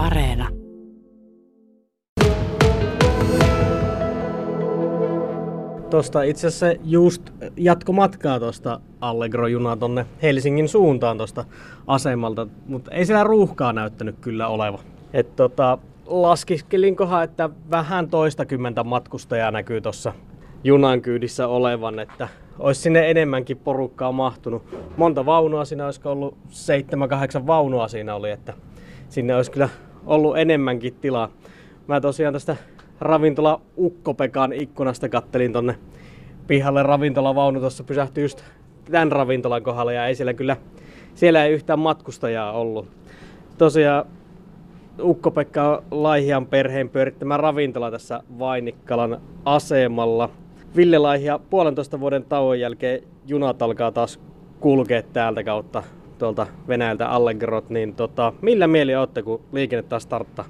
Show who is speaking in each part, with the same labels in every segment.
Speaker 1: Areena.
Speaker 2: Tuosta itse asiassa just jatko matkaa tuosta Allegro-junaa tonne Helsingin suuntaan tuosta asemalta, mutta ei siellä ruuhkaa näyttänyt kyllä oleva. Et tota, laskiskelinkohan, että vähän toistakymmentä matkustajaa näkyy tuossa junan kyydissä olevan, että olisi sinne enemmänkin porukkaa mahtunut. Monta vaunua siinä olisi ollut, seitsemän, kahdeksan vaunua siinä oli, että sinne olisi kyllä ollut enemmänkin tilaa. Mä tosiaan tästä ravintola Ukkopekan ikkunasta kattelin tonne pihalle ravintolavaunu tuossa pysähtyi just tämän ravintolan kohdalla ja ei siellä kyllä, siellä ei yhtään matkustajaa ollut. Tosiaan Ukko-Pekka Laihian perheen pyörittämä ravintola tässä Vainikkalan asemalla. Ville Laihia puolentoista vuoden tauon jälkeen junat alkaa taas kulkea täältä kautta tuolta Venäjältä Allegrot, niin tota, millä mieli olette, kun liikenne taas starttaa?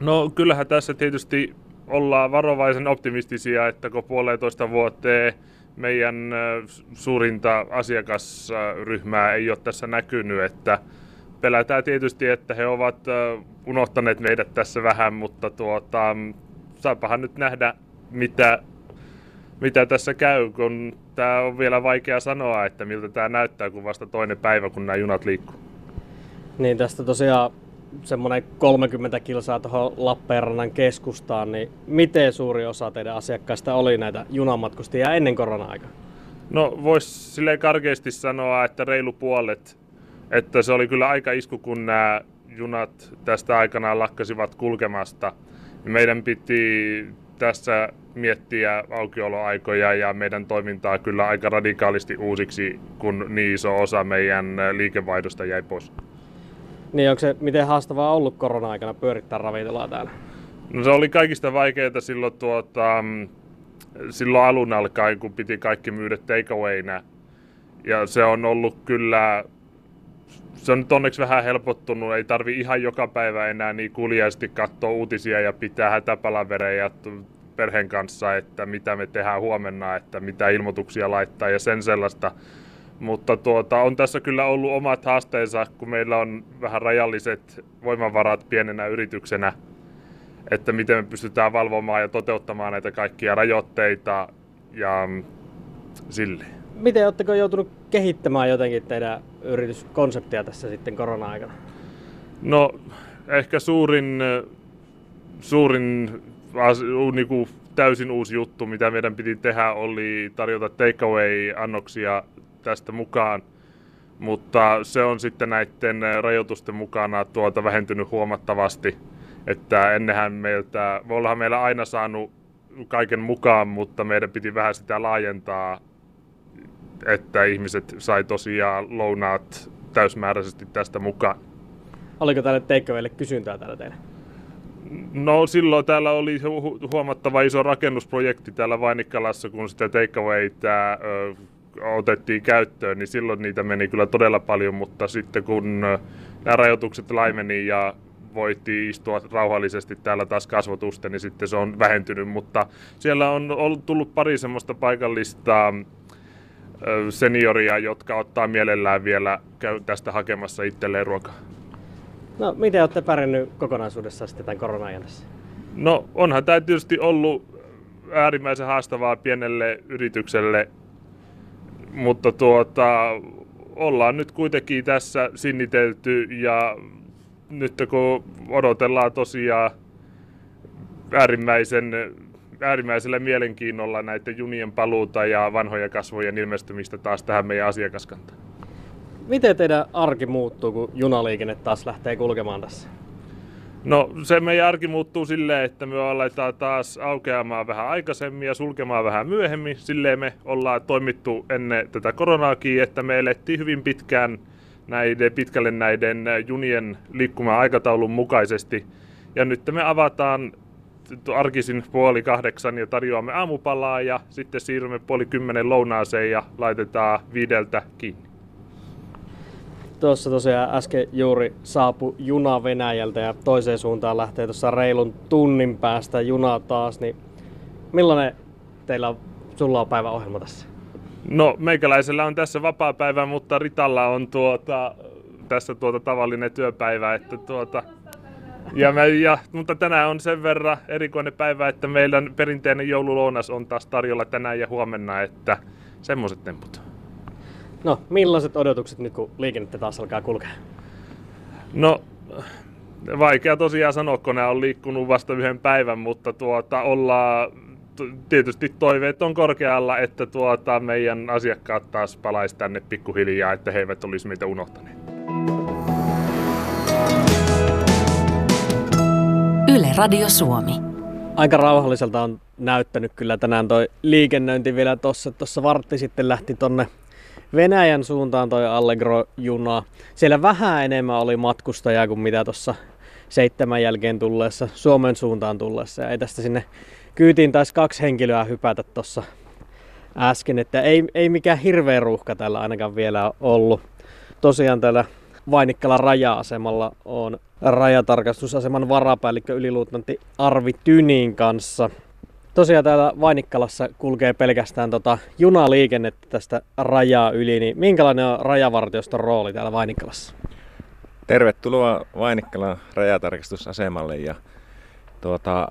Speaker 3: No kyllähän tässä tietysti ollaan varovaisen optimistisia, että kun puolentoista vuoteen meidän suurinta asiakasryhmää ei ole tässä näkynyt, että pelätään tietysti, että he ovat unohtaneet meidät tässä vähän, mutta tuota, saapahan nyt nähdä, mitä, mitä tässä käy, kun tämä on vielä vaikea sanoa, että miltä tämä näyttää, kun vasta toinen päivä, kun nämä junat liikkuu.
Speaker 2: Niin tästä tosiaan semmoinen 30 kilsaa tuohon Lappeenrannan keskustaan, niin miten suuri osa teidän asiakkaista oli näitä junamatkustajia ennen korona-aikaa?
Speaker 3: No voisi silleen karkeasti sanoa, että reilu puolet. Että se oli kyllä aika isku, kun nämä junat tästä aikanaan lakkasivat kulkemasta. Meidän piti tässä miettiä aukioloaikoja ja meidän toimintaa kyllä aika radikaalisti uusiksi, kun niin iso osa meidän liikevaihdosta jäi pois.
Speaker 2: Niin onko se miten haastavaa ollut korona-aikana pyörittää ravintolaa täällä?
Speaker 3: No se oli kaikista vaikeaa silloin, tuota, silloin alun alkaen, kun piti kaikki myydä takeawayna. Ja se on ollut kyllä, se on nyt onneksi vähän helpottunut, ei tarvi ihan joka päivä enää niin kuljaisesti katsoa uutisia ja pitää hätäpalavereja perheen kanssa, että mitä me tehdään huomenna, että mitä ilmoituksia laittaa ja sen sellaista mutta tuota, on tässä kyllä ollut omat haasteensa, kun meillä on vähän rajalliset voimavarat pienenä yrityksenä, että miten me pystytään valvomaan ja toteuttamaan näitä kaikkia rajoitteita ja sille.
Speaker 2: Miten oletteko joutunut kehittämään jotenkin teidän yrityskonseptia tässä sitten korona-aikana?
Speaker 3: No ehkä suurin, suurin niin kuin täysin uusi juttu, mitä meidän piti tehdä, oli tarjota takeaway-annoksia tästä mukaan, mutta se on sitten näiden rajoitusten mukana tuota vähentynyt huomattavasti. Että ennenhän meiltä, me ollaan meillä aina saanut kaiken mukaan, mutta meidän piti vähän sitä laajentaa, että ihmiset sai tosiaan lounaat täysmääräisesti tästä mukaan.
Speaker 2: Oliko tälle takeawaylle kysyntää täällä teillä?
Speaker 3: No silloin täällä oli huomattava iso rakennusprojekti täällä Vainikkalassa, kun sitä takeawaytä otettiin käyttöön, niin silloin niitä meni kyllä todella paljon, mutta sitten kun nämä rajoitukset laimeni ja voitiin istua rauhallisesti täällä taas kasvotusten, niin sitten se on vähentynyt, mutta siellä on ollut tullut pari semmoista paikallista senioria, jotka ottaa mielellään vielä käy tästä hakemassa itselleen ruokaa.
Speaker 2: No, miten olette pärjännyt kokonaisuudessaan sitten tämän korona
Speaker 3: No, onhan tämä tietysti ollut äärimmäisen haastavaa pienelle yritykselle mutta tuota, ollaan nyt kuitenkin tässä sinnitelty ja nyt kun odotellaan tosiaan äärimmäisen, äärimmäisellä mielenkiinnolla näiden junien paluuta ja vanhoja kasvojen ilmestymistä taas tähän meidän asiakaskantaan.
Speaker 2: Miten teidän arki muuttuu, kun junaliikenne taas lähtee kulkemaan tässä?
Speaker 3: No se meidän arki muuttuu silleen, että me aletaan taas aukeamaan vähän aikaisemmin ja sulkemaan vähän myöhemmin. Silleen me ollaan toimittu ennen tätä koronaakin, että me elettiin hyvin pitkään näiden, pitkälle näiden junien liikkumaan aikataulun mukaisesti. Ja nyt me avataan arkisin puoli kahdeksan ja tarjoamme aamupalaa ja sitten siirrymme puoli kymmenen lounaaseen ja laitetaan viideltä kiinni.
Speaker 2: Tuossa tosiaan äsken juuri saapu juna Venäjältä ja toiseen suuntaan lähtee tuossa reilun tunnin päästä juna taas, niin millainen teillä on, sulla on päiväohjelma tässä?
Speaker 3: No meikäläisellä on tässä vapaa päivä, mutta Ritalla on tuota, tässä tuota tavallinen työpäivä, että tuota, Ja, me, ja, mutta tänään on sen verran erikoinen päivä, että meidän perinteinen joululounas on taas tarjolla tänään ja huomenna, että semmoiset temput.
Speaker 2: No, millaiset odotukset nyt, kun liikennettä taas alkaa kulkea?
Speaker 3: No, vaikea tosiaan sanoa, kun nämä on liikkunut vasta yhden päivän, mutta tuota, ollaan tietysti toiveet on korkealla, että tuota, meidän asiakkaat taas palaisi tänne pikkuhiljaa, että he eivät olisi meitä unohtaneet.
Speaker 1: Yle Radio Suomi.
Speaker 2: Aika rauhalliselta on näyttänyt kyllä tänään toi liikennöinti vielä tossa. Tuossa vartti sitten lähti tonne Venäjän suuntaan toi Allegro-juna. Siellä vähän enemmän oli matkustajaa kuin mitä tuossa seitsemän jälkeen tulleessa, Suomen suuntaan tulleessa. Ja ei tästä sinne kyytiin taisi kaksi henkilöä hypätä tuossa äsken, että ei, ei mikään hirveä ruuhka tällä ainakaan vielä ollut. Tosiaan täällä Vainikkalan raja-asemalla on rajatarkastusaseman varapäällikkö yliluutnantti Arvi Tynin kanssa. Tosiaan täällä Vainikkalassa kulkee pelkästään tota junaliikennettä tästä rajaa yli, niin minkälainen on rajavartioston rooli täällä Vainikkalassa?
Speaker 4: Tervetuloa Vainikkalan rajatarkastusasemalle ja tuota,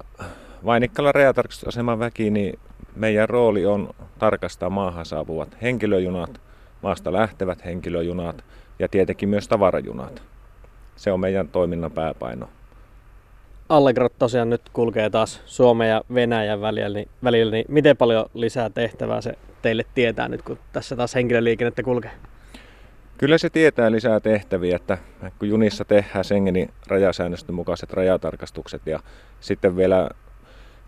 Speaker 4: Vainikkalan rajatarkastusaseman väki, niin meidän rooli on tarkastaa maahan saapuvat henkilöjunat, maasta lähtevät henkilöjunat ja tietenkin myös tavarajunat. Se on meidän toiminnan pääpaino.
Speaker 2: Allegro tosiaan nyt kulkee taas Suomen ja Venäjän välillä niin, välillä, niin miten paljon lisää tehtävää se teille tietää nyt, kun tässä taas henkilöliikennettä kulkee?
Speaker 4: Kyllä se tietää lisää tehtäviä, että kun junissa tehdään Schengenin rajasäännöstön mukaiset rajatarkastukset ja sitten vielä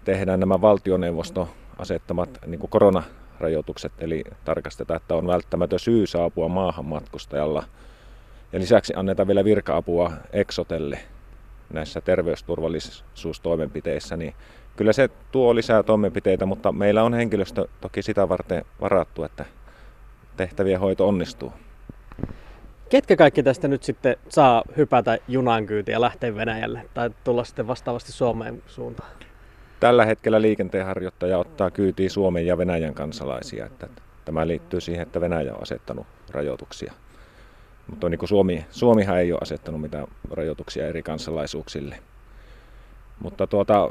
Speaker 4: tehdään nämä valtioneuvosto asettamat niin kuin koronarajoitukset, eli tarkastetaan, että on välttämätön syy saapua maahan matkustajalla. Ja lisäksi annetaan vielä virka-apua Exotelle näissä terveysturvallisuustoimenpiteissä, niin kyllä se tuo lisää toimenpiteitä, mutta meillä on henkilöstö toki sitä varten varattu, että tehtävien hoito onnistuu.
Speaker 2: Ketkä kaikki tästä nyt sitten saa hypätä junan kyytiin ja lähteä Venäjälle tai tulla sitten vastaavasti Suomeen suuntaan?
Speaker 4: Tällä hetkellä liikenteenharjoittaja ottaa kyytiin Suomen ja Venäjän kansalaisia. Että tämä liittyy siihen, että Venäjä on asettanut rajoituksia. Mutta niin Suomi, Suomihan ei ole asettanut mitään rajoituksia eri kansalaisuuksille. Mutta tuota,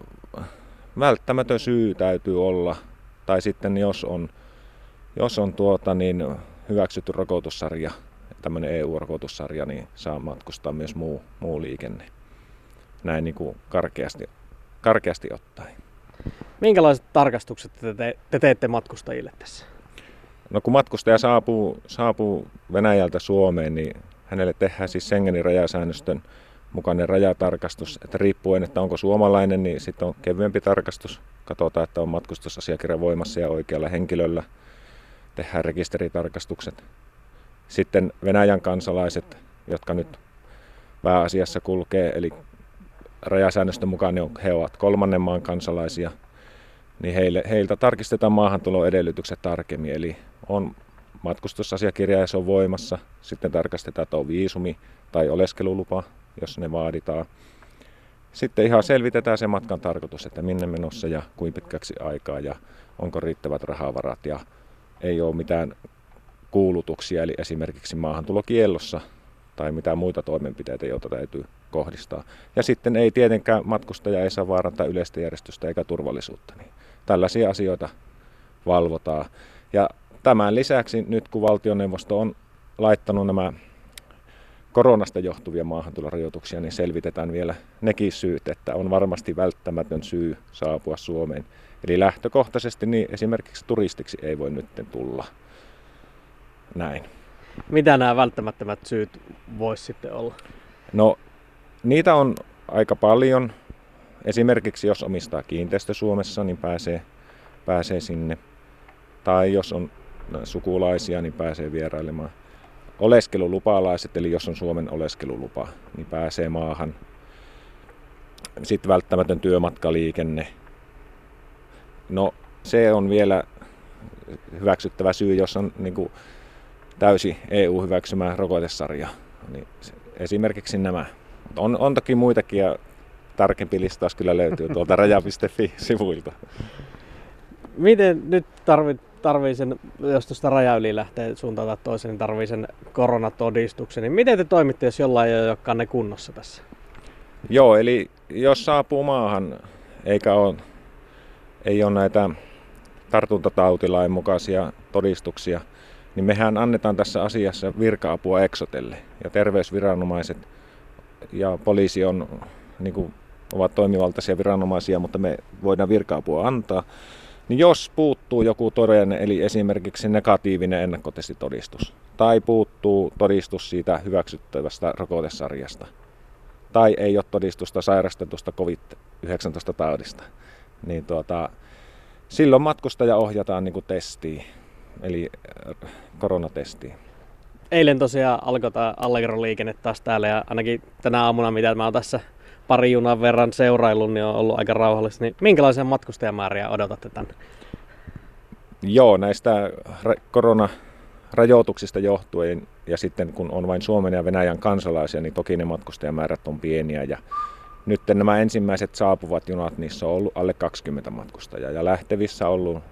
Speaker 4: välttämätön syy täytyy olla, tai sitten jos on, jos on tuota, niin hyväksytty rokotussarja, tämmöinen EU-rokotussarja, niin saa matkustaa myös muu, muu liikenne. Näin niin kuin karkeasti, karkeasti ottaen.
Speaker 2: Minkälaiset tarkastukset te, te, te teette matkustajille tässä?
Speaker 4: No kun matkustaja saapuu, saapuu Venäjältä Suomeen, niin hänelle tehdään siis Schengenin rajasäännöstön mukainen rajatarkastus, että riippuen, että onko suomalainen, niin sitten on kevyempi tarkastus. Katsotaan, että on matkustusasiakirja voimassa ja oikealla henkilöllä. Tehdään rekisteritarkastukset. Sitten Venäjän kansalaiset, jotka nyt pääasiassa kulkee, eli rajasäännöstön mukaan ne he ovat kolmannen maan kansalaisia, niin heille, heiltä tarkistetaan maahantuloedellytykset tarkemmin. Eli on matkustusasiakirja ja se on voimassa. Sitten tarkastetaan, että on viisumi tai oleskelulupa, jos ne vaaditaan. Sitten ihan selvitetään se matkan tarkoitus, että minne menossa ja kuinka pitkäksi aikaa ja onko riittävät rahavarat ja ei ole mitään kuulutuksia, eli esimerkiksi maahantulokiellossa tai mitään muita toimenpiteitä, joita täytyy kohdistaa. Ja sitten ei tietenkään matkustaja ei saa vaarantaa yleistä järjestystä eikä turvallisuutta. Niin tällaisia asioita valvotaan. Ja tämän lisäksi nyt kun valtioneuvosto on laittanut nämä koronasta johtuvia maahantulorajoituksia, niin selvitetään vielä nekin syyt, että on varmasti välttämätön syy saapua Suomeen. Eli lähtökohtaisesti niin esimerkiksi turistiksi ei voi nyt tulla. Näin.
Speaker 2: Mitä nämä välttämättömät syyt voisi sitten olla?
Speaker 4: No, niitä on aika paljon. Esimerkiksi jos omistaa kiinteistö Suomessa, niin pääsee, pääsee sinne. Tai jos on sukulaisia, niin pääsee vierailemaan. Oleskelulupalaiset, eli jos on Suomen oleskelulupa, niin pääsee maahan. Sitten välttämätön työmatkaliikenne. No, se on vielä hyväksyttävä syy, jos on niin kuin, täysi EU-hyväksymä rokotesarja. Niin esimerkiksi nämä. On, on toki muitakin ja tarkempi listaus kyllä löytyy tuolta raja.fi-sivuilta.
Speaker 2: Miten nyt tarvit, tarvii sen, jos tuosta raja yli lähtee suuntaan tai toiseen, niin tarvii sen koronatodistuksen, niin miten te toimitte, jos jollain ei ole ne kunnossa tässä?
Speaker 4: Joo, eli jos saapuu maahan eikä ole, ei ole näitä tartuntatautilain mukaisia todistuksia, niin mehän annetaan tässä asiassa virka-apua Exotelle. Ja terveysviranomaiset ja poliisi on, niin kuin, ovat toimivaltaisia viranomaisia, mutta me voidaan virka-apua antaa. Niin jos puuttuu joku todellinen, eli esimerkiksi negatiivinen ennakkotestitodistus, tai puuttuu todistus siitä hyväksyttävästä rokotesarjasta, tai ei ole todistusta sairastetusta COVID-19-taudista, niin tuota, silloin matkustaja ohjataan niin kuin testiin, eli äh, koronatestiin.
Speaker 2: Eilen tosiaan alkoi tämä Allegro-liikenne taas täällä ja ainakin tänä aamuna, mitä mä oon tässä pari junan verran seuraillut, niin on ollut aika rauhallista. Niin minkälaisia matkustajamääriä odotatte tänne?
Speaker 4: Joo, näistä koronarajoituksista johtuen ja sitten kun on vain Suomen ja Venäjän kansalaisia, niin toki ne matkustajamäärät on pieniä ja nyt nämä ensimmäiset saapuvat junat, niissä on ollut alle 20 matkustajaa ja lähtevissä on ollut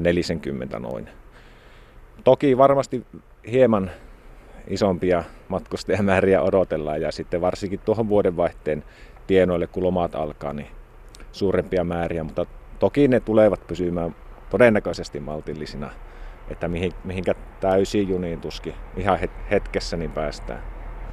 Speaker 4: 40 noin. Toki varmasti hieman isompia matkustajamääriä odotellaan ja sitten varsinkin tuohon vuodenvaihteen tienoille, kun lomat alkaa, niin suurempia määriä, mutta toki ne tulevat pysymään todennäköisesti maltillisina, että mihin, mihinkä täysiin juniin tuskin ihan hetkessä niin päästään.